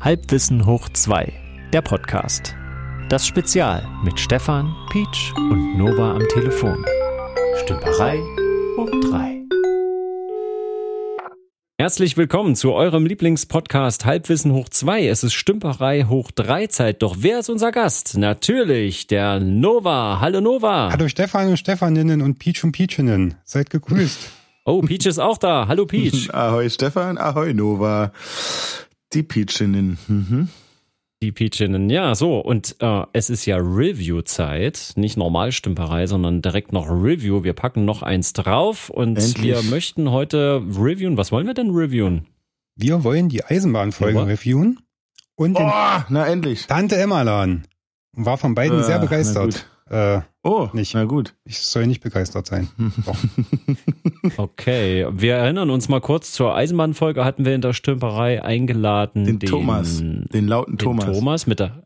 Halbwissen hoch 2, der Podcast. Das Spezial mit Stefan, Peach und Nova am Telefon. Stümperei hoch 3. Herzlich willkommen zu eurem Lieblingspodcast Halbwissen hoch 2. Es ist Stümperei hoch 3 Zeit. Doch wer ist unser Gast? Natürlich der Nova. Hallo Nova. Hallo Stefan und Stefaninnen und Peach und Peachinnen. Seid gegrüßt. Oh, Peach ist auch da. Hallo Peach. ahoi Stefan, ahoi Nova. Die Peachinnen. Mhm. Die Peachinnen, ja, so. Und äh, es ist ja Review-Zeit. Nicht Normalstümperei, sondern direkt noch Review. Wir packen noch eins drauf und Endlich. wir möchten heute reviewen. Was wollen wir denn reviewen? Wir wollen die Eisenbahnfolge reviewen und den Boah, na endlich. Tante Emma laden. War von beiden Äh, sehr na begeistert. Äh, Oh, Nicht. na gut. ich soll nicht begeistert sein. Okay, wir erinnern uns mal kurz. Zur Eisenbahnfolge hatten wir in der Stümperei eingeladen Den, Thomas, den lauten den Thomas. Thomas mit der,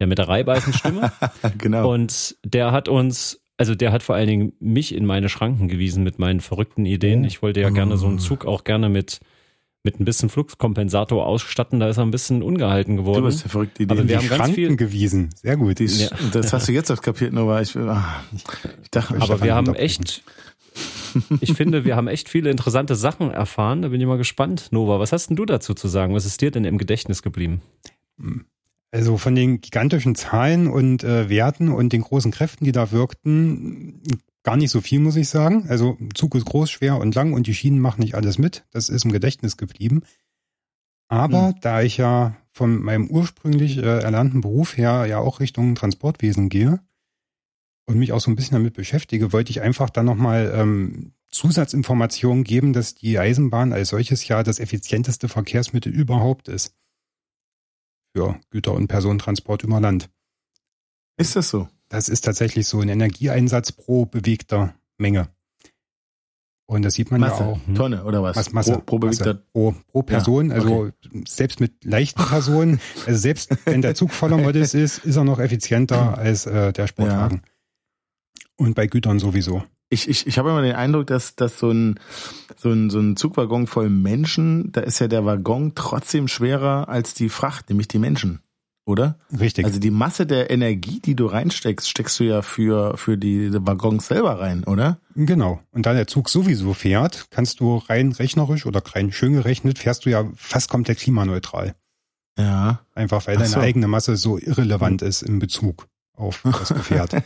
der mit der Reibeisenstimme. genau. Und der hat uns, also der hat vor allen Dingen mich in meine Schranken gewiesen mit meinen verrückten Ideen. Ich wollte ja gerne so einen Zug auch gerne mit, mit ein bisschen Fluxkompensator ausstatten. Da ist er ein bisschen ungehalten geworden. du hast ja verrückte Ideen. Aber wir die haben ganz Schranken viel- gewiesen. Sehr gut. Die ist, Ja. Das hast du jetzt erst kapiert, Nova. Ich, ah, ich dachte, Aber Stefan wir haben echt, ich finde, wir haben echt viele interessante Sachen erfahren. Da bin ich mal gespannt. Nova, was hast denn du dazu zu sagen? Was ist dir denn im Gedächtnis geblieben? Also von den gigantischen Zahlen und äh, Werten und den großen Kräften, die da wirkten, gar nicht so viel, muss ich sagen. Also Zug ist groß, schwer und lang und die Schienen machen nicht alles mit. Das ist im Gedächtnis geblieben. Aber da ich ja von meinem ursprünglich äh, erlernten Beruf her ja auch Richtung Transportwesen gehe und mich auch so ein bisschen damit beschäftige, wollte ich einfach dann nochmal ähm, Zusatzinformationen geben, dass die Eisenbahn als solches ja das effizienteste Verkehrsmittel überhaupt ist für Güter- und Personentransport über Land. ist das so? Das ist tatsächlich so ein Energieeinsatz pro bewegter Menge. Und das sieht man Masse, ja auch. Hm. Tonne oder was? Was Masse, Pro, pro Masse, pro, pro Person, also selbst mit leichten Personen, also selbst wenn der Zug voller Models ist, ist er noch effizienter als äh, der Sportwagen. Und bei Gütern sowieso. Ich, ich, ich habe immer den Eindruck, dass, dass so, ein, so, ein, so ein Zugwaggon voll Menschen, da ist ja der Waggon trotzdem schwerer als die Fracht, nämlich die Menschen. Oder? Richtig. Also die Masse der Energie, die du reinsteckst, steckst du ja für, für die Waggons selber rein, oder? Genau. Und da der Zug sowieso fährt, kannst du rein rechnerisch oder rein schön gerechnet, fährst du ja fast komplett klimaneutral. Ja. Einfach weil Ach deine so. eigene Masse so irrelevant ist im Bezug auf das Gefährt.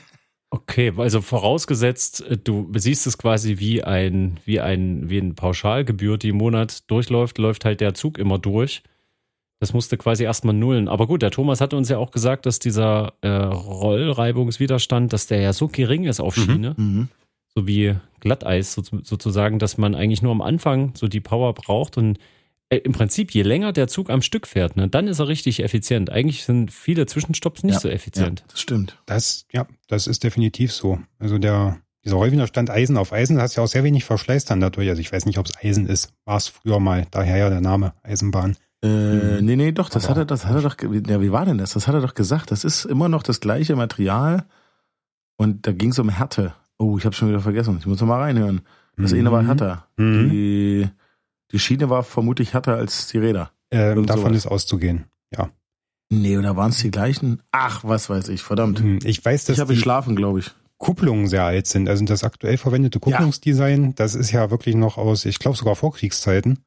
Okay, also vorausgesetzt, äh, du siehst es quasi wie ein, wie ein, wie ein Pauschalgebühr, die im Monat durchläuft, läuft halt der Zug immer durch. Das musste quasi erstmal nullen. Aber gut, der Thomas hatte uns ja auch gesagt, dass dieser äh, Rollreibungswiderstand, dass der ja so gering ist auf Mhm. Schiene, Mhm. so wie Glatteis so, sozusagen, dass man eigentlich nur am Anfang so die Power braucht und äh, im Prinzip, je länger der Zug am Stück fährt, ne, dann ist er richtig effizient. Eigentlich sind viele Zwischenstopps nicht Ja, so effizient. Ja, das stimmt. Das, ja, das ist definitiv so. Also der, dieser Rollwiderstand Eisen auf Eisen, da hast ja auch sehr wenig Verschleiß dann dadurch. Also ich weiß nicht, ob es Eisen ist. War es früher mal, daher ja der Name Eisenbahn. Äh, nee, nee, doch, das hat er, das hat er doch, ja, wie war denn das? Das hat er doch gesagt. Das ist immer noch das gleiche Material. Und da ging es um Härte. Oh, ich habe schon wieder vergessen. Ich muss noch mal reinhören. Das eine war härter. Mhm. Die, die Schiene war vermutlich härter als die Räder. Ähm, davon sowas. ist auszugehen. Ja. Nee, oder waren es die gleichen? Ach, was weiß ich, verdammt. Hm, Ich weiß, dass Ich habe geschlafen, glaube ich. Kupplungen sehr alt sind. Also das aktuell verwendete Kupplungsdesign, das ist ja wirklich noch aus, ich glaube sogar Vorkriegszeiten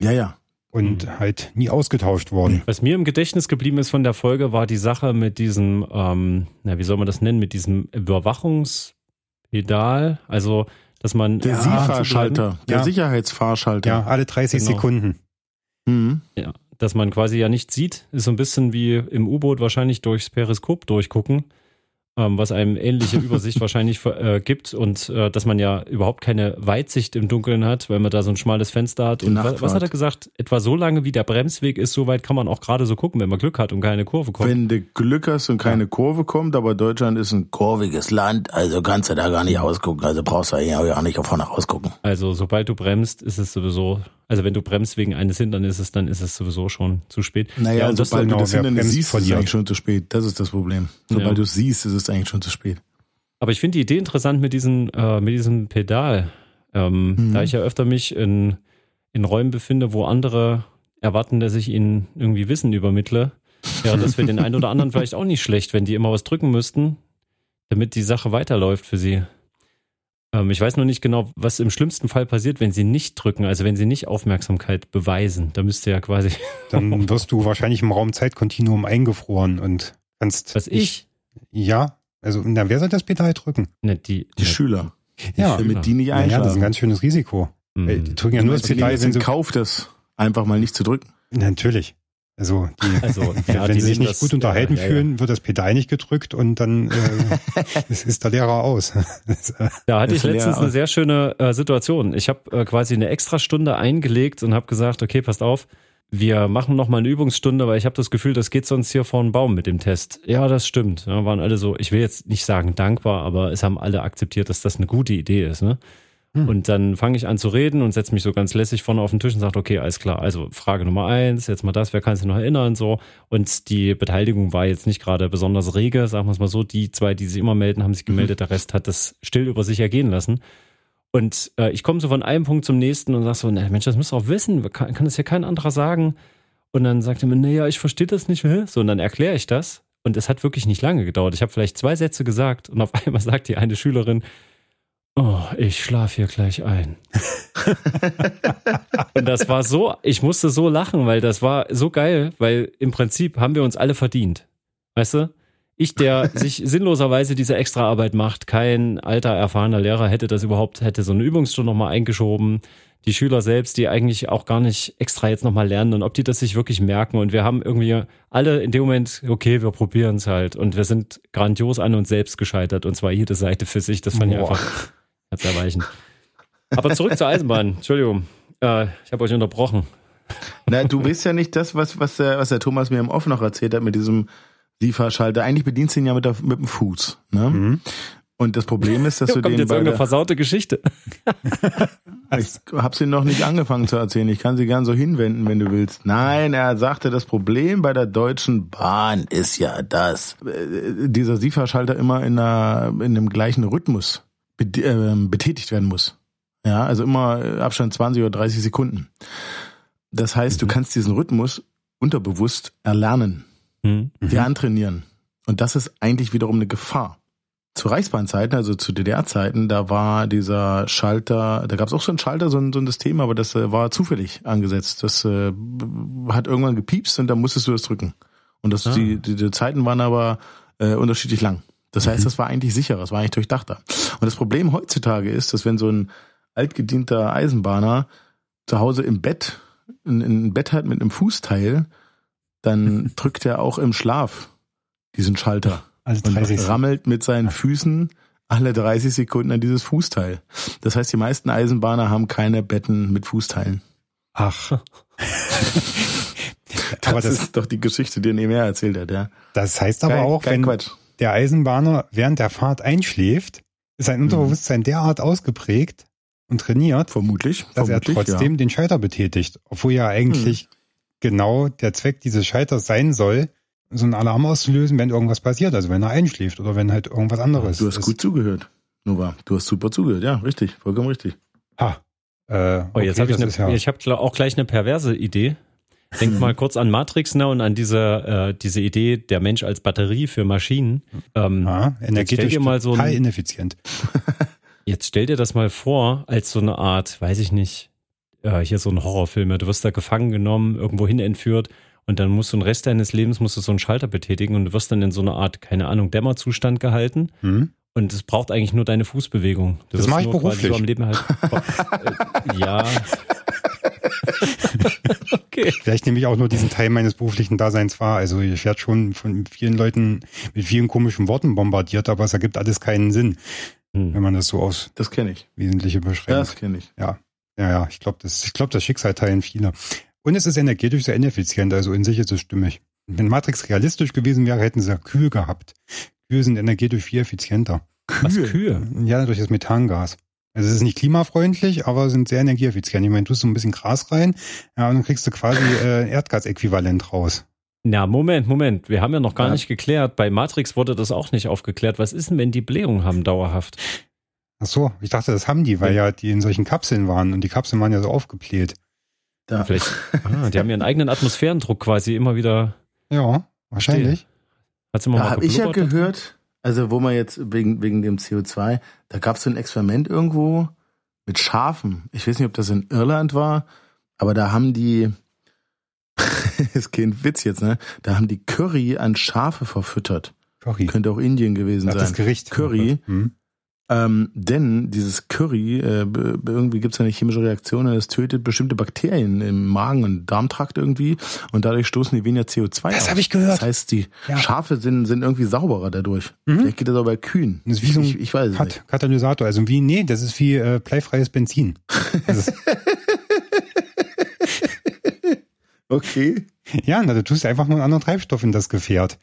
Ja, ja. Und halt nie ausgetauscht worden. Was mir im Gedächtnis geblieben ist von der Folge, war die Sache mit diesem, ähm, na, wie soll man das nennen, mit diesem Überwachungspedal. Also, dass man Der Ja, SIFA-Schalter, der Ja. Sicherheitsfahrschalter. Ja, alle 30 Genau. Sekunden. Mhm. ja, dass man quasi ja nicht sieht, ist so ein bisschen wie im U-Boot wahrscheinlich durchs Periskop durchgucken, ähm, was einem ähnliche Übersicht wahrscheinlich äh, gibt und äh, dass man ja überhaupt keine Weitsicht im Dunkeln hat, weil man da so ein schmales Fenster hat. Die Und wa- was hat er gesagt? Etwa so lange wie der Bremsweg ist, so weit kann man auch gerade so gucken, wenn man Glück hat und keine Kurve kommt. Wenn du Glück hast und keine Kurve kommt, aber Deutschland ist ein kurviges Land, also kannst du da gar nicht ausgucken. Also brauchst du ja auch nicht vorne rausgucken. Also sobald du bremst, ist es sowieso, also wenn du bremst wegen eines Hindernisses, dann ist es sowieso schon zu spät. Naja, Ja, das sobald genau, du das wer Hindernis siehst, ist es verliert. eigentlich schon zu spät. Das ist das Problem. Sobald Ja. du es siehst, ist es eigentlich schon zu spät. Aber ich finde die Idee interessant mit diesem, äh, mit diesem Pedal. Ähm, Mhm. Da ich ja öfter mich in, in Räumen befinde, wo andere erwarten, dass ich ihnen irgendwie Wissen übermittle. Ja, das wäre den einen oder anderen vielleicht auch nicht schlecht, wenn die immer was drücken müssten, damit die Sache weiterläuft für sie. Ähm, ich weiß nur nicht genau, was im schlimmsten Fall passiert, wenn sie nicht drücken, also wenn sie nicht Aufmerksamkeit beweisen. Da müsste ja quasi. Dann wirst du wahrscheinlich im Raum Zeitkontinuum eingefroren und kannst. Was ich? Ja, also na, wer soll das Pedal drücken? Ne, die, Die ne, Schüler. Ja, Damit die nicht ja, das ist ein einschlafen. ganz schönes Risiko. hm. Weil Die drücken ja nur das Die Pedal, wenn sie. Kauf, das einfach mal nicht zu drücken. Natürlich. Also die, Also, ja, wenn die sie sich nicht das- gut unterhalten ja, ja, ja. fühlen, wird das Pedal nicht gedrückt und dann äh, ist der Lehrer aus. Da hatte ich letztens eine sehr schöne äh, Situation. Ich habe äh, quasi eine extra Stunde eingelegt und habe gesagt, okay, passt auf, wir machen noch mal eine Übungsstunde, weil ich habe das Gefühl, das geht sonst hier vor den Baum mit dem Test. Ja, das stimmt. Ja, waren alle so, ich will jetzt nicht sagen dankbar, aber es haben alle akzeptiert, dass das eine gute Idee ist. Ne? Hm. Und dann fange ich an zu reden und setze mich so ganz lässig vorne auf den Tisch und sage, okay, alles klar. Also Frage Nummer eins, jetzt mal das, wer kann sich noch erinnern? So. Und die Beteiligung war jetzt nicht gerade besonders rege, sagen wir es mal so. Die zwei, die sich immer melden, haben sich gemeldet, der Rest hat das still über sich ergehen lassen. Und äh, ich komme so von einem Punkt zum nächsten und sag so, na, Mensch, das müsst ihr auch wissen, kann, kann das ja kein anderer sagen. Und dann sagt er mir, naja, ich verstehe das nicht. hä? So, und dann erkläre ich das. Und es hat wirklich nicht lange gedauert. Ich habe vielleicht zwei Sätze gesagt und auf einmal sagt die eine Schülerin, oh, ich schlaf hier gleich ein. und das war so, ich musste so lachen, weil das war so geil, weil im Prinzip haben wir uns alle verdient. Weißt du? Ich, der sich sinnloserweise diese Extraarbeit macht, kein alter, erfahrener Lehrer hätte das überhaupt, hätte so eine Übungsstunde nochmal eingeschoben. Die Schüler selbst, die eigentlich auch gar nicht extra jetzt nochmal lernen und ob die das sich wirklich merken. Und wir haben irgendwie alle in dem Moment, okay, wir probieren es halt. Und wir sind grandios an uns selbst gescheitert und zwar jede Seite für sich. Das fand ich Boah. Einfach herzerweichend. Aber zurück zur Eisenbahn. Entschuldigung. Äh, ich habe euch unterbrochen. Na, du bist ja nicht das, was, was, der, was der Thomas mir im Off noch erzählt hat mit diesem Lieferschalter. Eigentlich bedienst du ihn ja mit, der, mit dem Fuß. Ne? Mhm. Und das Problem ist, dass Da du kommt den jetzt irgendeine versaute Geschichte. Ich habe sie noch nicht angefangen zu erzählen. Ich kann sie gern so hinwenden, wenn du willst. Nein, er sagte, das Problem bei der Deutschen Bahn ist ja, dass äh, dieser Sieferschalter immer in, einer, in dem gleichen Rhythmus betätigt werden muss. Ja, also immer äh, Abstand 20 oder 30 Sekunden. Das heißt, du kannst diesen Rhythmus unterbewusst erlernen, Hm. dir antrainieren. Und das ist eigentlich wiederum eine Gefahr. Zu Reichsbahnzeiten, also zu DDR-Zeiten, da war dieser Schalter, da gab es auch so einen Schalter, so ein, so ein System, aber das äh, war zufällig angesetzt. Das äh, hat irgendwann gepiepst und dann musstest du das drücken. Und das, Ah. die, die, die Zeiten waren aber äh, unterschiedlich lang. Das heißt, das war eigentlich sicherer, das war eigentlich durchdachter. Und das Problem heutzutage ist, dass wenn so ein altgedienter Eisenbahner zu Hause im Bett ein, ein Bett hat mit einem Fußteil, dann drückt er auch im Schlaf diesen Schalter alle und 30. rammelt mit seinen Füßen alle 30 Sekunden an dieses Fußteil. Das heißt, die meisten Eisenbahner haben keine Betten mit Fußteilen. Ach. Das, aber das, ist doch die Geschichte, die er nebenher erzählt hat, ja. das heißt aber Kein- auch, kein wenn Quatsch. Der Eisenbahner während der Fahrt einschläft, ist sein Unterbewusstsein derart ausgeprägt und trainiert, Vermutlich. dass er vermutlich, trotzdem den Schalter betätigt, obwohl ja eigentlich genau der Zweck dieses Schalters sein soll, so einen Alarm auszulösen, wenn irgendwas passiert, also wenn er einschläft oder wenn halt irgendwas Ja. anderes. Du hast ist. gut zugehört, Nova. Du hast super zugehört, ja, richtig, vollkommen richtig. Ha. Äh, Oh, jetzt okay, habe ich, das eine, ja, ich hab gl- auch gleich eine perverse Idee. Denk mal kurz an Matrix ne, und an diese, äh, diese Idee, der Mensch als Batterie für Maschinen. Ähm, ah, energetisch mal so ein- ineffizient. Jetzt stell dir das mal vor, als so eine Art, weiß ich nicht, äh, hier so ein Horrorfilm. ja, Du wirst da gefangen genommen, irgendwo hin entführt und dann musst du den Rest deines Lebens musst du so einen Schalter betätigen und du wirst dann in so eine Art, keine Ahnung, Dämmerzustand gehalten Hm? und es braucht eigentlich nur deine Fußbewegung. Du Das wirst mach ich beruflich. So am Leben halt, äh, ja. okay. Vielleicht nehme ich auch nur diesen Teil meines beruflichen Daseins wahr. Also ich werde schon von vielen Leuten mit vielen komischen Worten bombardiert, aber es ergibt alles keinen Sinn, Hm. wenn man das so aus Das kenne ich. Wesentliche beschränkt. Das kenne ich. Ja, ja, ja. Ich glaube, das, ich glaube, das Schicksal teilen viele. Und es ist energetisch sehr ineffizient, also in sich ist es stimmig. Wenn Matrix realistisch gewesen wäre, hätten sie ja Kühe gehabt. Kühe sind energetisch viel effizienter. Was Kühe? Ja, durch das Methangas. Also es ist nicht klimafreundlich, aber sind sehr energieeffizient. Ich meine, du tust so ein bisschen Gras rein, ja, und dann kriegst du quasi äh, Erdgasäquivalent raus. Na, Moment, Moment. Wir haben ja noch gar Ja. nicht geklärt. Bei Matrix wurde das auch nicht aufgeklärt. Was ist denn, wenn die Blähungen haben dauerhaft? Ach so, ich dachte, das haben die, weil ja die in solchen Kapseln waren und die Kapseln waren ja so aufgebläht. Da. Vielleicht, ah, die haben ihren eigenen Atmosphärendruck quasi immer wieder. Ja, wahrscheinlich. Hat's immer Da mal habe ich ja gehört, also wo man jetzt wegen, wegen dem CO2, da gab es so ein Experiment irgendwo mit Schafen. Ich weiß nicht, ob das in Irland war, aber da haben die, ist kein Witz jetzt, ne? Da haben die Curry an Schafe verfüttert. Curry. Könnte auch Indien gewesen Ach, das sein. Gericht. Curry. Hm. Ähm, denn dieses Curry, äh, irgendwie gibt es eine chemische Reaktion, und es tötet bestimmte Bakterien im Magen- und Darmtrakt irgendwie und dadurch stoßen die weniger CO2 Das habe ich gehört. Das heißt, die Ja. Schafe sind, sind irgendwie sauberer dadurch. Mhm. Vielleicht geht das auch bei Kühen. Das ist wie so ein ich, ich weiß es nicht. Kat Katalysator. Also wie, nee, das ist wie äh, bleifreies Benzin. Okay. ja, na, du tust einfach nur einen anderen Treibstoff in das Gefährt.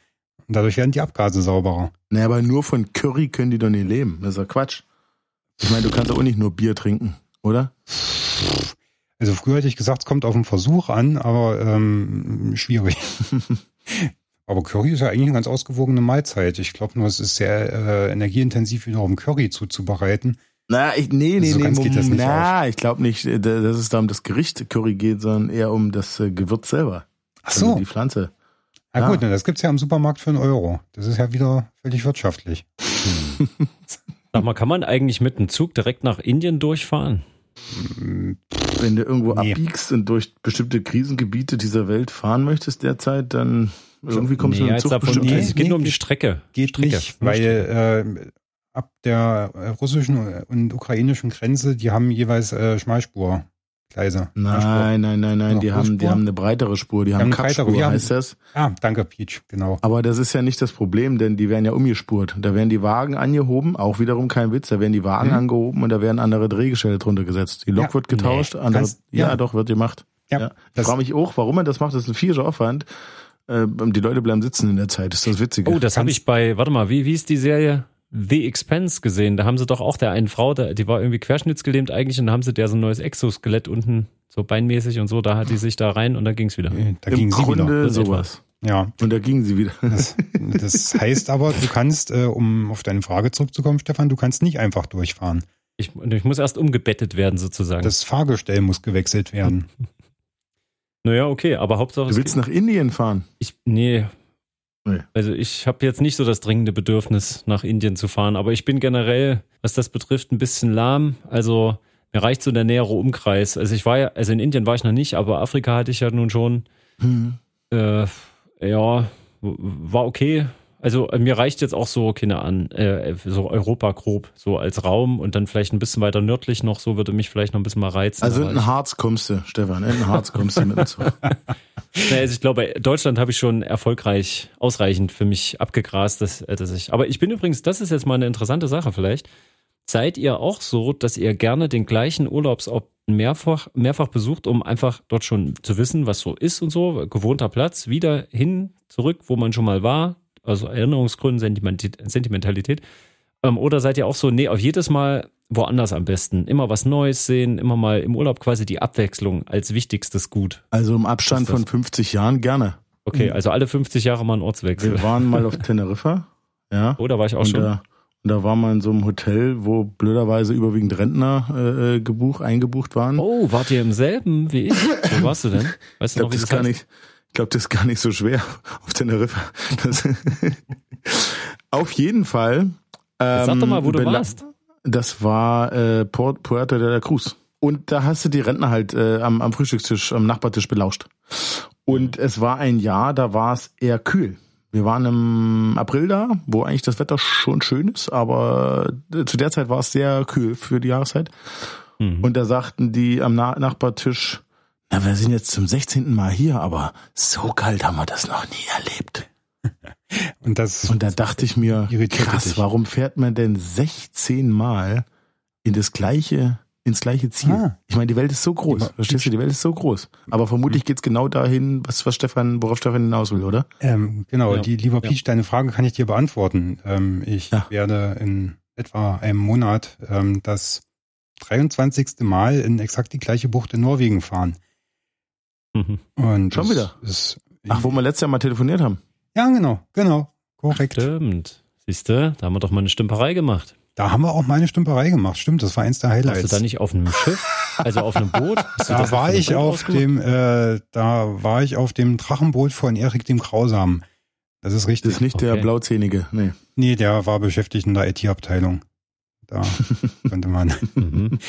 Und dadurch werden die Abgase sauberer. Naja, aber nur von Curry können die doch nicht leben. Das ist ja Quatsch. Ich meine, du kannst auch nicht nur Bier trinken, oder? Also früher hätte ich gesagt, es kommt auf den Versuch an, aber ähm, schwierig. aber Curry ist ja eigentlich eine ganz ausgewogene Mahlzeit. Ich glaube nur, es ist sehr äh, energieintensiv, wiederum Curry zuzubereiten. Na, ich, nee, nee, So nee, nicht na, ich glaube nicht, äh, dass es da um das Gericht Curry geht, sondern eher um das äh, Gewürz selber. Ach so, Also die Pflanze. Na ja. gut, na, das gibt's ja im Supermarkt für einen Euro. Das ist ja wieder völlig wirtschaftlich. Sag mal, kann man eigentlich mit dem Zug direkt nach Indien durchfahren? Wenn du irgendwo Nee. abbiegst und durch bestimmte Krisengebiete dieser Welt fahren möchtest derzeit, dann irgendwie kommst du mit dem Zug davon, bestimmt nee, es geht nee, nur um die Strecke. Geht Strecke. nicht, weil äh, ab der russischen und ukrainischen Grenze, die haben jeweils äh, Schmalspurgleise. Schmalspur. Nein, nein, nein, nein, die haben, die haben eine breitere Spur, die, haben haben eine breitere, Kappspur, haben- heißt das. Ah, danke, Peach, genau. Aber das ist ja nicht das Problem, denn die werden ja umgespurt. Da werden die Wagen angehoben, auch wiederum kein Witz, da werden die Wagen Mhm. angehoben und da werden andere Drehgestelle drunter gesetzt. Die Lok Ja, wird getauscht, nee, andere, kannst- ja, ja. doch, wird gemacht. Ja, Ja. Ich das- frage mich auch, warum er das macht, das ist ein vierischer Aufwand. Äh, die Leute bleiben sitzen in der Zeit, ist das Witzige. Oh, das habe ich bei, warte mal, wie, wie ist die Serie? The Expense gesehen. Da haben sie doch auch der einen Frau, die war irgendwie querschnittsgelähmt eigentlich und da haben sie der so ein neues Exoskelett unten, so beinmäßig und so, da hat die sich da rein und dann ging's wieder. Äh, Da Im ging sie wieder. Grunde Das ist sowas. Ja, Und da gingen sie wieder. das, das heißt aber, du kannst, äh, um auf deine Frage zurückzukommen, Stefan, du kannst nicht einfach durchfahren. Ich, ich muss erst umgebettet werden sozusagen. Das Fahrgestell muss gewechselt werden. naja, okay, aber Hauptsache Du willst nach Indien fahren? Ich, nee. Nee. Also ich habe jetzt nicht so das dringende Bedürfnis, nach Indien zu fahren, aber ich bin generell, was das betrifft, ein bisschen lahm. Also mir reicht so der nähere Umkreis. Also ich war ja, also in Indien war ich noch nicht, aber Afrika hatte ich ja nun schon. Hm. Äh, ja, war okay. Also äh, mir reicht jetzt auch so, keine Ahnung, äh, so Europa grob, so als Raum und dann vielleicht ein bisschen weiter nördlich noch, so würde mich vielleicht noch ein bisschen mal reizen. Also in ich- Harz kommst du, Stefan, in Harz kommst du mit dem Zug. Nee, also ich glaube, Deutschland habe ich schon erfolgreich, ausreichend für mich abgegrast, dass, äh, dass ich. Aber ich bin übrigens, das ist jetzt mal eine interessante Sache vielleicht. Seid ihr auch so, dass ihr gerne den gleichen Urlaubsort mehrfach, mehrfach besucht, um einfach dort schon zu wissen, was so ist und so, gewohnter Platz, wieder hin, zurück, wo man schon mal war, also Erinnerungsgründen, Sentimenti- Sentimentalität. Ähm, oder seid ihr auch so, nee, auf jedes Mal woanders am besten, immer was Neues sehen, immer mal im Urlaub quasi die Abwechslung als wichtigstes Gut. Also im Abstand von 50 Jahren gerne. Okay, also alle 50 Jahre mal ein Ortswechsel. Wir waren mal auf Teneriffa, ja. Oh, da war ich auch und schon. Da, und da war man in so einem Hotel, wo blöderweise überwiegend Rentner äh, äh, gebucht, eingebucht waren. Oh, wart ihr im selben wie ich? Wo warst du denn? Weißt ich du noch, wie das, das ist gar heißt? nicht, ich glaube, das ist gar nicht so schwer auf Teneriffa. Das, auf jeden Fall. Jetzt Sag doch mal, wo du bela- warst. Das war äh, Port Puerto de la Cruz. Und da hast du die Rentner halt äh, am, am Frühstückstisch, am Nachbartisch belauscht. Und es war ein Jahr, da war es eher kühl. Wir waren im April da, wo eigentlich das Wetter schon schön ist, aber äh, zu der Zeit war es sehr kühl für die Jahreszeit. Mhm. Und da sagten die am Na Nachbartisch, na, wir sind jetzt zum 16. Mal hier, aber so kalt haben wir das noch nie erlebt. Und das, Und da dachte ich mir, krass, dich. warum fährt man denn 16 Mal in das gleiche, ins gleiche Ziel? Ah. Ich meine, die Welt ist so groß. Aber- Verstehst du? Die Welt ist so groß. Aber vermutlich geht's genau dahin, was, was Stefan, worauf Stefan hinaus will, oder? ähm, genau, Ja. die, lieber Peach, deine Frage kann ich dir beantworten. Ähm, ich Ja. werde in etwa einem Monat ähm, das 23. Mal in exakt die gleiche Bucht in Norwegen fahren. Mhm. Und Schon wieder? Ist, Ach, wo wir letztes Jahr mal telefoniert haben. ja, genau, genau. Korrekt. Stimmt. Siehst du, da haben wir doch mal eine Stümperei gemacht. Da haben wir auch mal eine Stümperei gemacht. Stimmt, das war eins der Highlights. Warst du da nicht auf einem Schiff? Also auf einem Boot? Da war einem ich Boot auf dem, äh, da war ich auf dem Drachenboot von Erik dem Grausamen. Das ist richtig. Das ist nicht der Okay. Blauzähnige. Nee. Nee, der war beschäftigt in der IT-Abteilung. Da könnte man. Mhm.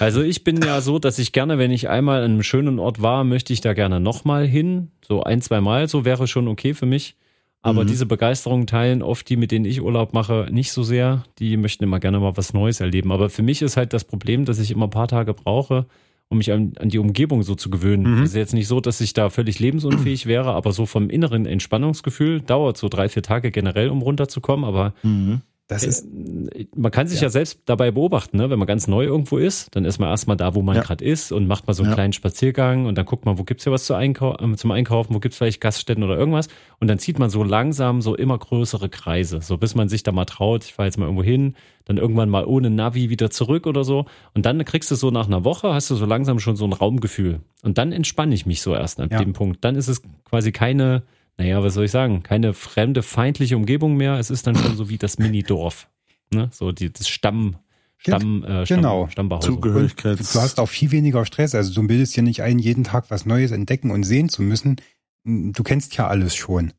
Also ich bin ja so, dass ich gerne, wenn ich einmal an einem schönen Ort war, möchte ich da gerne nochmal hin. So ein, zwei Mal, so wäre schon okay für mich. Aber Mhm. diese Begeisterung teilen oft die, mit denen ich Urlaub mache, nicht so sehr. Die möchten immer gerne mal was Neues erleben. Aber für mich ist halt das Problem, dass ich immer ein paar Tage brauche, um mich an, an die Umgebung so zu gewöhnen. Mhm. Es ist jetzt nicht so, dass ich da völlig lebensunfähig wäre, aber so vom inneren Entspannungsgefühl dauert so drei, vier Tage generell, um runterzukommen. Aber Mhm. Das ist, äh, man kann sich ja. selbst dabei beobachten, ne? wenn man ganz neu irgendwo ist, dann ist man erstmal da, wo man Ja. gerade ist und macht mal so einen Ja. kleinen Spaziergang und dann guckt man, wo gibt's hier was zu einkau äh, zum Einkaufen, wo gibt's vielleicht Gaststätten oder irgendwas und dann zieht man so langsam so immer größere Kreise, so bis man sich da mal traut, ich fahre jetzt mal irgendwo hin, dann irgendwann mal ohne Navi wieder zurück oder so und dann kriegst du so nach einer Woche, hast du so langsam schon so ein Raumgefühl und dann entspanne ich mich so erst an Ja. dem Punkt. Dann ist es quasi keine, naja, was soll ich sagen, keine fremde, feindliche Umgebung mehr, es ist dann schon so wie das Mini-Dorf. Ne? So die, das Stamm, Stamm, äh, Stamm, Genau. Stammbehaus. Zugehörigkeits. du hast auch viel weniger Stress. Also du bildest dir nicht ein, jeden Tag was Neues entdecken und sehen zu müssen. Du kennst ja alles schon.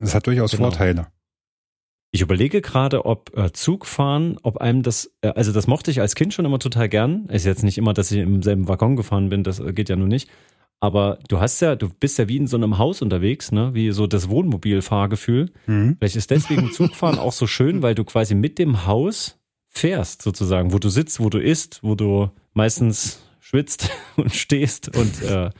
Das hat durchaus Genau. Vorteile. Ich überlege gerade, ob äh, Zugfahren, ob einem das, äh, also das mochte ich als Kind schon immer total gern. Ist jetzt nicht immer, dass ich im selben Waggon gefahren bin, das äh, geht ja nur nicht. Aber du hast ja, du bist ja wie in so einem Haus unterwegs, ne? Wie so das Wohnmobilfahrgefühl. Mhm. Vielleicht ist deswegen Zugfahren auch so schön, weil du quasi mit dem Haus fährst, sozusagen, wo du sitzt, wo du isst, wo du meistens schwitzt und stehst und äh,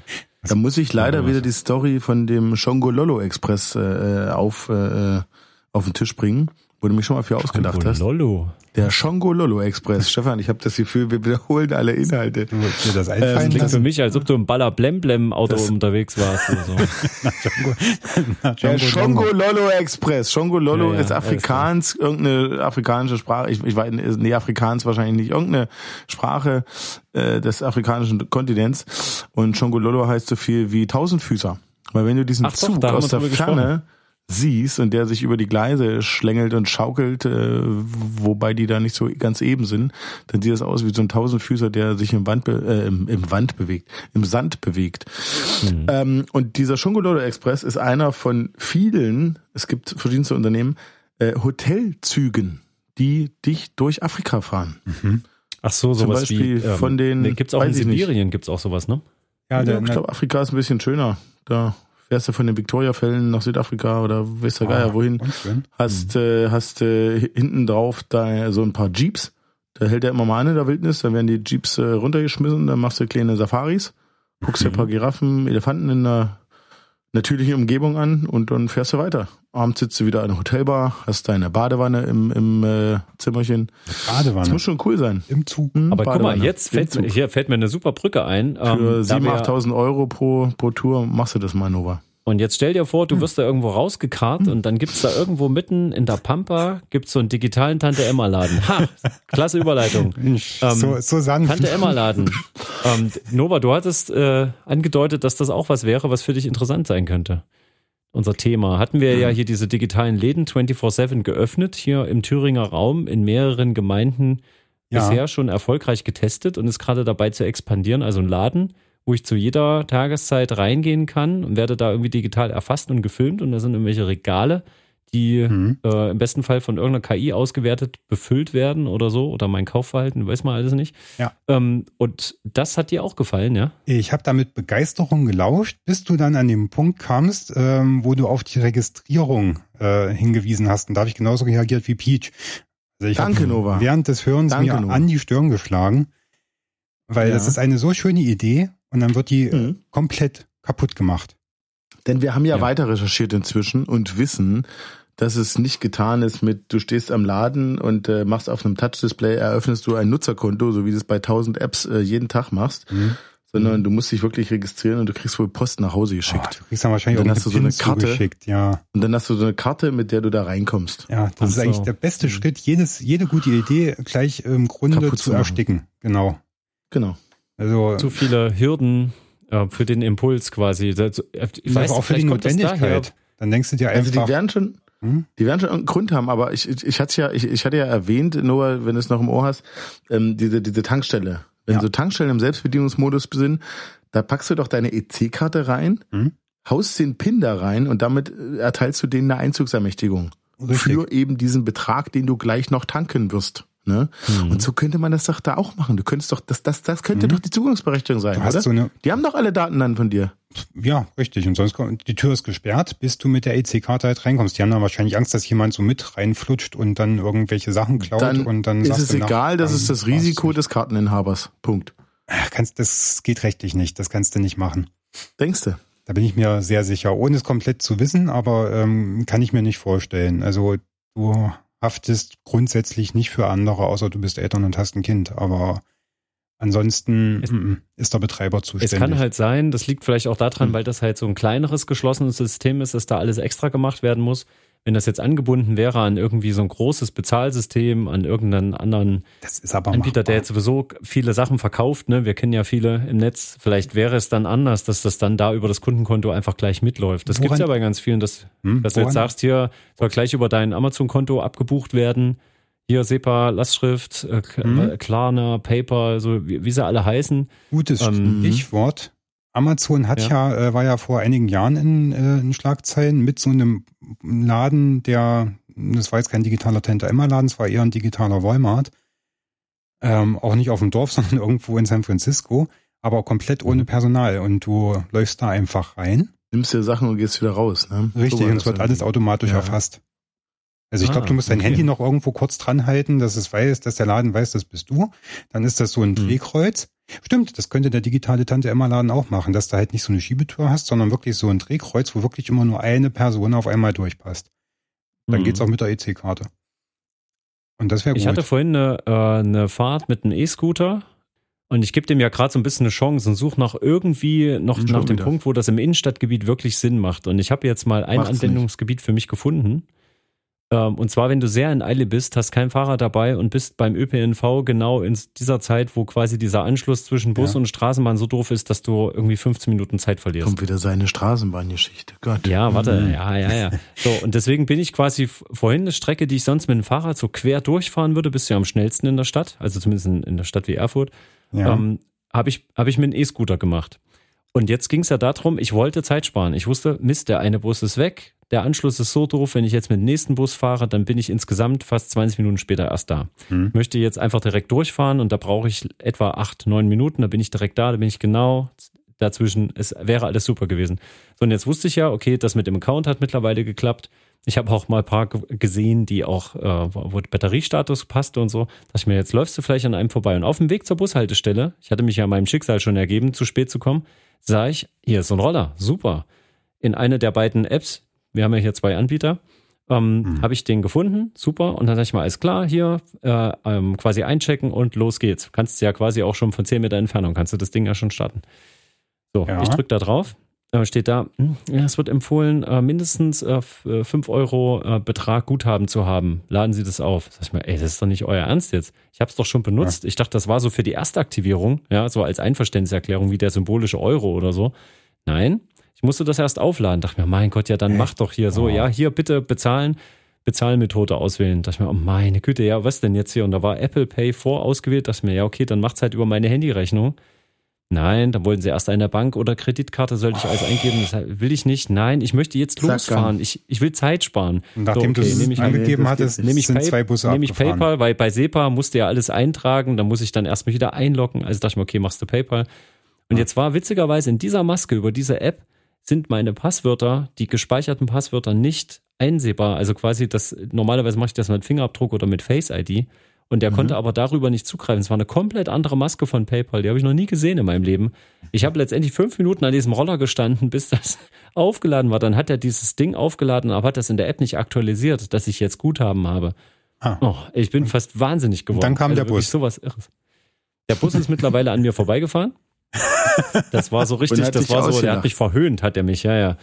Da muss ich leider wieder die Story von dem Shongololo Express äh, auf, äh, auf den Tisch bringen, wo du mich schon mal für ausgedacht hast. Lollo. Der Shongololo Express. Stefan, ich habe das Gefühl, wir wiederholen alle Inhalte. Du dir das Das einfallen klingt für mich, als ob du im Baller Blem Blem Auto Das- unterwegs warst oder so. Na, Der Django, Django. Shongololo Express. Shongololo Ja, ja, ist Afrikaans, irgendeine afrikanische Sprache. Ich, ich weiß, nee, Afrikaans wahrscheinlich nicht. Irgendeine Sprache äh, des afrikanischen Kontinents. Und Shongololo heißt so viel wie Tausendfüßer. Weil wenn du diesen Ach doch, Zug haben aus der Ferne siehst und der sich über die Gleise schlängelt und schaukelt, äh, wobei die da nicht so ganz eben sind, dann sieht das aus wie so ein Tausendfüßer, der sich im Wand, be äh, im, im Wand bewegt, im Sand bewegt. Hm. Ähm, und dieser Shongololo Express ist einer von vielen, es gibt verschiedenste Unternehmen, äh, Hotelzügen, die dich durch Afrika fahren. Ach so, Zum sowas Beispiel wie ähm, von den- nee, gibt's auch in ich nicht. Sibirien gibt's auch sowas, ne? Ja, Ja, der, ich glaube, Afrika ist ein bisschen schöner. Da fährst du von den Victoria-Fällen nach Südafrika oder weiß der Geier wohin. Hast, äh, hast äh, hinten drauf da so ein paar Jeeps. Da hält er immer mal an in der Wildnis, dann werden die Jeeps äh, runtergeschmissen, dann machst du kleine Safaris, guckst dir ein paar Giraffen, Elefanten in einer natürlichen Umgebung an und dann fährst du weiter. Abends sitzt du wieder in einer Hotelbar, hast deine Badewanne im, im äh, Zimmerchen. Das Badewanne. muss schon cool sein. Im Zug. Hm, Aber guck mal, Badewanne jetzt fällt, mir- hier fällt mir eine super Brücke ein. Für ähm, da 7.000, wir- 8.000 Euro pro, pro Tour machst du das mal, Nova. Und jetzt stell dir vor, Hm. du wirst da irgendwo rausgekarrt und dann gibt's da irgendwo mitten in der Pampa gibt's so einen digitalen Tante Emma Laden. Ha, klasse Überleitung. Mensch, Ähm, so, so sanft. Tante Emma Laden. ähm, Nova, du hattest äh, angedeutet, dass das auch was wäre, was für dich interessant sein könnte. Unser Thema. Hatten wir ja hier diese digitalen Läden 24-7 geöffnet, hier im Thüringer Raum in mehreren Gemeinden Ja. bisher schon erfolgreich getestet und ist gerade dabei zu expandieren. Also ein Laden, wo ich zu jeder Tageszeit reingehen kann und werde da irgendwie digital erfasst und gefilmt und da sind irgendwelche Regale, die Mhm. äh, im besten Fall von irgendeiner KI ausgewertet befüllt werden oder so oder mein Kaufverhalten, weiß man alles nicht. Ja. Ähm, und das hat dir auch gefallen, ja? Ich habe da mit Begeisterung gelauscht, bis du dann an den Punkt kamst, ähm, wo du auf die Registrierung äh, hingewiesen hast. Und da habe ich genauso reagiert wie Peach. Also ich Danke, Nova. während des Hörens Danke, mir Nova. an die Stirn geschlagen, weil Ja. das ist eine so schöne Idee und dann wird die äh, Mhm. komplett kaputt gemacht. Denn wir haben ja, Ja. weiter recherchiert inzwischen und wissen, dass es nicht getan ist mit, du stehst am Laden und äh, machst auf einem Touch-Display, eröffnest du ein Nutzerkonto, so wie du es bei 1000 Apps äh, jeden Tag machst, Mhm. sondern du musst dich wirklich registrieren und du kriegst wohl Post nach Hause Oh, geschickt. du kriegst dann wahrscheinlich Und dann auch hast du so eine Karte. Ja, Und dann hast du so eine Karte, mit der du da reinkommst. ja, das Ach ist so. eigentlich der beste Mhm. Schritt, jedes, jede gute Idee gleich im Grunde Kaputt zu zu machen. ersticken. Genau. Genau. Also Zu viele Hürden äh, für den Impuls quasi. Das- Ich weiß auch für die Notwendigkeit. Dann denkst du dir Also einfach, die werden schon, Hm? Die werden schon einen Grund haben, aber ich, ich, ich hatte ja, ich, ich hatte ja erwähnt, nur wenn du es noch im Ohr hast, ähm, diese, diese Tankstelle. Wenn ja. so Tankstellen im Selbstbedienungsmodus sind, da packst du doch deine EC-Karte rein, hm? haust den PIN da rein und damit äh, erteilst du denen eine Einzugsermächtigung. Richtig. Für eben diesen Betrag, den du gleich noch tanken wirst. Ne? Mhm. Und so könnte man das doch da auch machen. Du könntest doch, das, das, das könnte mhm. doch die Zugangsberechtigung sein, oder? So eine, die haben doch alle Daten dann von dir. Ja, richtig. Und sonst kommt, die Tür ist gesperrt, bis du mit der EC-Karte halt reinkommst. Die haben dann wahrscheinlich Angst, dass jemand so mit reinflutscht und dann irgendwelche Sachen klaut dann und dann ist es egal, das ist das Risiko des Karteninhabers. Punkt. Ach, kannst, das geht rechtlich nicht. Das kannst du nicht machen. Denkst du? Da bin ich mir sehr sicher, ohne es komplett zu wissen, aber ähm, kann ich mir nicht vorstellen. Also du haftest grundsätzlich nicht für andere, außer du bist Eltern und hast ein Kind. Aber ansonsten es, ist der Betreiber zuständig. Es kann halt sein, das liegt vielleicht auch daran, mhm. weil das halt so ein kleineres geschlossenes System ist, dass da alles extra gemacht werden muss wenn das jetzt angebunden wäre an irgendwie so ein großes Bezahlsystem, an irgendeinen anderen Anbieter, machbar. der jetzt sowieso viele Sachen verkauft, ne? Wir kennen ja viele im Netz. Vielleicht wäre es dann anders, dass das dann da über das Kundenkonto einfach gleich mitläuft. Das gibt es ja bei ganz vielen, dass, hm, dass du jetzt sagst, hier soll gleich über dein Amazon-Konto abgebucht werden. Hier SEPA, Lastschrift, äh, hm. Klarna, Paper, so wie, wie sie alle heißen. Gutes ähm, Stichwort. Amazon hat ja, ja äh, war ja vor einigen Jahren in, äh, in Schlagzeilen mit so einem Laden, der, das war jetzt kein digitaler Tante Emma Laden, es war eher ein digitaler Walmart. Ähm, auch nicht auf dem Dorf, sondern irgendwo in San Francisco, aber komplett ohne mhm. Personal. Und du läufst da einfach rein. Nimmst dir Sachen und gehst wieder raus, ne? Richtig, so und es wird alles automatisch ja. erfasst. Also ich ah, glaube, du musst dein okay. Handy noch irgendwo kurz dran halten, dass es weiß, dass der Laden weiß, das bist du. Dann ist das so ein hm. Drehkreuz. Stimmt, das könnte der digitale Tante Emma Laden auch machen, dass du halt nicht so eine Schiebetür hast, sondern wirklich so ein Drehkreuz, wo wirklich immer nur eine Person auf einmal durchpasst. Dann mhm. geht's auch mit der EC-Karte. Und das wäre gut. Ich hatte vorhin eine, äh, eine Fahrt mit einem E-Scooter und ich gebe dem ja gerade so ein bisschen eine Chance und suche nach irgendwie noch nach dem wieder. Punkt, wo das im Innenstadtgebiet wirklich Sinn macht. Und ich habe jetzt mal ein Macht's Anwendungsgebiet nicht. für mich gefunden. Ähm, und zwar, wenn du sehr in Eile bist, hast kein Fahrrad dabei und bist beim ÖPNV genau in dieser Zeit, wo quasi dieser Anschluss zwischen Bus ja. und Straßenbahn so doof ist, dass du irgendwie 15 Minuten Zeit verlierst. Kommt wieder seine Straßenbahngeschichte. Gott. Ja, warte, mhm. ja, ja, ja. So, und deswegen bin ich quasi vorhin eine Strecke, die ich sonst mit dem Fahrrad so quer durchfahren würde, bist du ja am schnellsten in der Stadt, also zumindest in, in der Stadt wie Erfurt, ja. ähm, habe ich, hab ich mit einem E-Scooter gemacht. Und jetzt ging es ja darum, ich wollte Zeit sparen. Ich wusste, Mist, der eine Bus ist weg, der Anschluss ist so doof, wenn ich jetzt mit dem nächsten Bus fahre, dann bin ich insgesamt fast 20 Minuten später erst da. Hm. Ich möchte jetzt einfach direkt durchfahren und da brauche ich etwa acht, neun Minuten, da bin ich direkt da, da bin ich genau dazwischen. Es wäre alles super gewesen. So, und jetzt wusste ich ja, okay, das mit dem Account hat mittlerweile geklappt. Ich habe auch mal ein paar gesehen, die auch, äh, wo der Batteriestatus passte und so. Dachte ich mir, jetzt läufst du vielleicht an einem vorbei. Und auf dem Weg zur Bushaltestelle, ich hatte mich ja meinem Schicksal schon ergeben, zu spät zu kommen, sah ich, hier ist so ein Roller, super. In eine der beiden Apps, wir haben ja hier zwei Anbieter, ähm, mhm. habe ich den gefunden, super. Und dann sag ich mal, alles klar, hier äh, ähm, quasi einchecken und los geht's. Kannst ja quasi auch schon von 10 Meter Entfernung, kannst du das Ding ja schon starten. So, ja. ich drücke da drauf, äh, steht da, hm, ja, es wird empfohlen, äh, mindestens äh, 5 äh, Euro äh, Betrag Guthaben zu haben. Laden Sie das auf. Sag ich mal, ey, das ist doch nicht euer Ernst jetzt. Ich habe es doch schon benutzt. Ja. Ich dachte, das war so für die Erstaktivierung, ja, so als Einverständniserklärung wie der symbolische Euro oder so. Nein, ich musste das erst aufladen. Dachte mir, mein Gott, ja, dann mach doch hier so, oh. ja, hier bitte bezahlen, Bezahlmethode auswählen. Dachte mir, oh meine Güte, ja, was denn jetzt hier? Und da war Apple Pay vorausgewählt. Dachte mir, ja, okay, dann macht's halt über meine Handyrechnung. Nein, dann wollten sie erst eine Bank oder Kreditkarte, sollte ich alles eingeben. Das will ich nicht. Nein, ich möchte jetzt losfahren. Ich, ich will Zeit sparen. nachdem so, okay, du es angegeben nee, hattest, nehme ich, sind Pay, zwei Busse nehme ich PayPal, weil bei SEPA musste ja alles eintragen. Dann muss ich dann erst mal wieder einloggen. Also dachte ich mir, okay, machst du PayPal. Und ja. jetzt war witzigerweise in dieser Maske über diese App sind meine Passwörter, die gespeicherten Passwörter nicht einsehbar. Also quasi das, normalerweise mache ich das mit Fingerabdruck oder mit Face ID. Und der mhm. konnte aber darüber nicht zugreifen. Es war eine komplett andere Maske von PayPal. Die habe ich noch nie gesehen in meinem Leben. Ich habe letztendlich fünf Minuten an diesem Roller gestanden, bis das aufgeladen war. Dann hat er dieses Ding aufgeladen, aber hat das in der App nicht aktualisiert, dass ich jetzt Guthaben habe. Ah. Oh, ich bin fast wahnsinnig geworden. Und dann kam also der Bus. Sowas Irres. Der Bus ist mittlerweile an mir vorbeigefahren. Das war so richtig, das war so, der hat mich verhöhnt, hat er mich, ja, ja.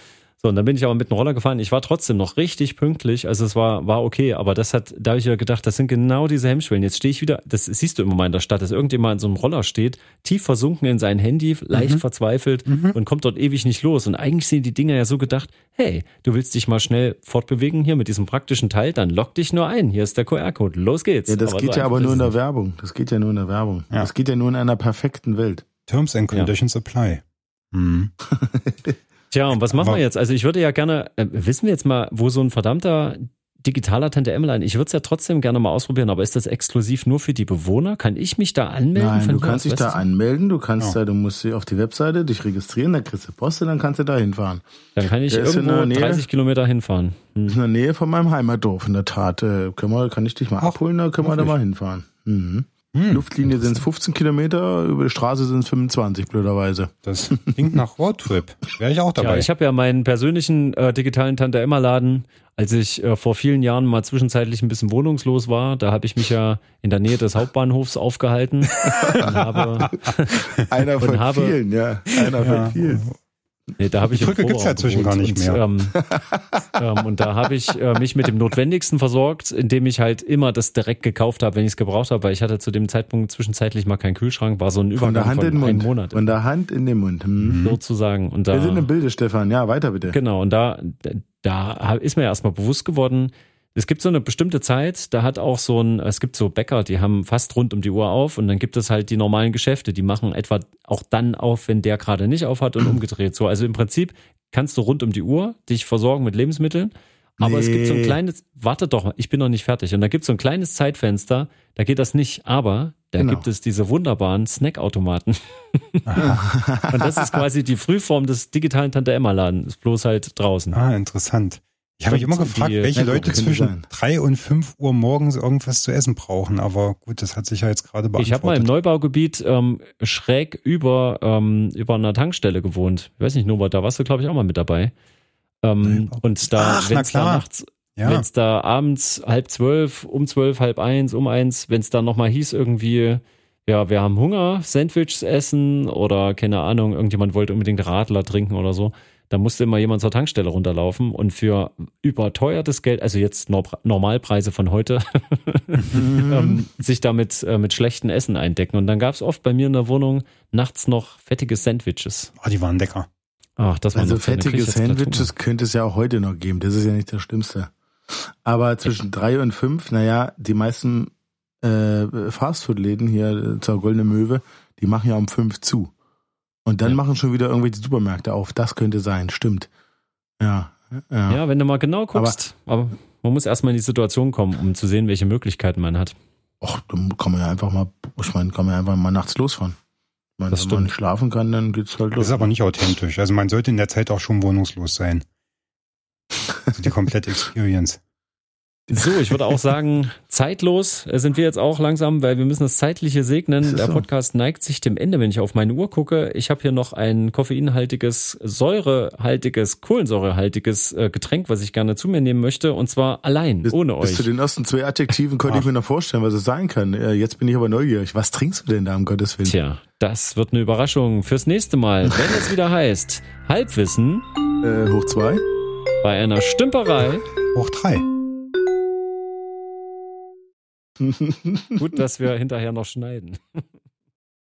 So, und dann bin ich aber mit dem Roller gefahren. Ich war trotzdem noch richtig pünktlich. Also es war, war okay, aber das hat, da habe ich ja gedacht, das sind genau diese Hemmschwellen. Jetzt stehe ich wieder, das siehst du immer mal in der Stadt, dass irgendjemand in so einem Roller steht, tief versunken in sein Handy, leicht mhm. verzweifelt mhm. und kommt dort ewig nicht los. Und eigentlich sind die Dinger ja so gedacht, hey, du willst dich mal schnell fortbewegen hier mit diesem praktischen Teil, dann lock dich nur ein. Hier ist der QR-Code. Los geht's. Ja, das aber geht ja aber nur in der Werbung. Das geht ja nur in der Werbung. Ja. Das geht ja nur in einer perfekten Welt. Terms and Conditions ja. apply. Mhm. Tja, und was machen Aber wir jetzt? Also ich würde ja gerne, äh, wissen wir jetzt mal, wo so ein verdammter digitaler Tante Emmeline, ich würde es ja trotzdem gerne mal ausprobieren, aber ist das exklusiv nur für die Bewohner? Kann ich mich da anmelden? Nein, du kannst dich da anmelden, du kannst ja. da, du musst auf die Webseite dich registrieren, da kriegst du Post und dann kannst du da hinfahren. Dann kann ich der irgendwo Nähe, 30 Kilometer hinfahren. Hm. In der Nähe von meinem Heimatdorf, in der Tat. Äh, können wir, kann ich dich mal Ach, abholen, da können wir da mal hinfahren. Mhm. Hm, Luftlinie sind es 15 Kilometer, über die Straße sind es 25, blöderweise. Das klingt nach Roadtrip. Wäre ich auch dabei. Ja, ich habe ja meinen persönlichen äh, digitalen Tante-Emma-Laden, als ich äh, vor vielen Jahren mal zwischenzeitlich ein bisschen wohnungslos war, da habe ich mich ja in der Nähe des Hauptbahnhofs aufgehalten. und habe, Einer von habe, vielen, ja. Einer ja. von vielen. Nee, da habe ich die Brücke gibt's ja inzwischen gar nicht mehr. ähm, ähm, und da habe ich äh, mich mit dem Notwendigsten versorgt, indem ich halt immer das direkt gekauft habe, wenn ich es gebraucht habe, weil ich hatte zu dem Zeitpunkt zwischenzeitlich mal keinen Kühlschrank, war so ein Übergang von, der Hand von in den einem Mund. Monat. Von der Hand in den Mund. Hm. Sozusagen. Und da, Wir sind im Bilde, Stefan. Ja, weiter bitte. Genau. Und da, da ist mir erstmal bewusst geworden, es gibt so eine bestimmte Zeit, da hat auch so ein, es gibt so Bäcker, die haben fast rund um die Uhr auf und dann gibt es halt die normalen Geschäfte, die machen etwa auch dann auf, wenn der gerade nicht auf hat und umgedreht. So, also im Prinzip kannst du rund um die Uhr dich versorgen mit Lebensmitteln. Aber nee. es gibt so ein kleines, warte doch ich bin noch nicht fertig. Und da gibt es so ein kleines Zeitfenster, da geht das nicht, aber da genau. gibt es diese wunderbaren Snackautomaten. und das ist quasi die Frühform des digitalen Tante Emma Laden, ist bloß halt draußen. Ah, interessant. Ich habe mich immer gefragt, welche Leute zwischen sein. drei und fünf Uhr morgens irgendwas zu essen brauchen. Aber gut, das hat sich ja jetzt gerade beantwortet. Ich habe mal im Neubaugebiet ähm, schräg über, ähm, über einer Tankstelle gewohnt. Ich weiß nicht, Norbert, da warst du, glaube ich, auch mal mit dabei. Ähm, und da, wenn es da nachts, ja. wenn es da abends halb zwölf, um zwölf, halb eins, um eins, wenn es da nochmal hieß irgendwie, ja, wir haben Hunger, Sandwiches essen oder keine Ahnung, irgendjemand wollte unbedingt Radler trinken oder so da musste immer jemand zur Tankstelle runterlaufen und für überteuertes Geld, also jetzt Normalpreise von heute, ähm, sich damit äh, mit schlechten Essen eindecken. Und dann gab es oft bei mir in der Wohnung nachts noch fettige Sandwiches. Oh, die waren lecker. Ach, das war Also fettige Sandwiches könnte es ja auch heute noch geben. Das ist ja nicht das Schlimmste. Aber zwischen drei und fünf, naja, die meisten äh, Fastfood-Läden hier zur Goldene Möwe, die machen ja um fünf zu. Und dann ja. machen schon wieder irgendwelche Supermärkte auf. Das könnte sein, stimmt. Ja. Ja, ja wenn du mal genau guckst. Aber, aber man muss erstmal in die Situation kommen, um zu sehen, welche Möglichkeiten man hat. Ach, dann kann man ja einfach mal, ich meine, kann man ja einfach mal nachts losfahren. Ich meine, das wenn stimmt. man nicht schlafen kann, dann geht's halt los. Das ist aber nicht authentisch. Also man sollte in der Zeit auch schon wohnungslos sein. Also die komplette Experience. So, ich würde auch sagen, zeitlos sind wir jetzt auch langsam, weil wir müssen das Zeitliche segnen. Der Podcast so. neigt sich dem Ende, wenn ich auf meine Uhr gucke. Ich habe hier noch ein koffeinhaltiges, säurehaltiges, kohlensäurehaltiges äh, Getränk, was ich gerne zu mir nehmen möchte. Und zwar allein, bis, ohne euch. Bis zu den ersten zwei Adjektiven konnte Ach. ich mir noch vorstellen, was es sein kann. Äh, jetzt bin ich aber neugierig. Was trinkst du denn da, um Gottes Willen? Tja, das wird eine Überraschung fürs nächste Mal, wenn es wieder heißt Halbwissen. Äh, hoch zwei. Bei einer Stümperei. Hoch drei. Gut, dass wir hinterher noch schneiden.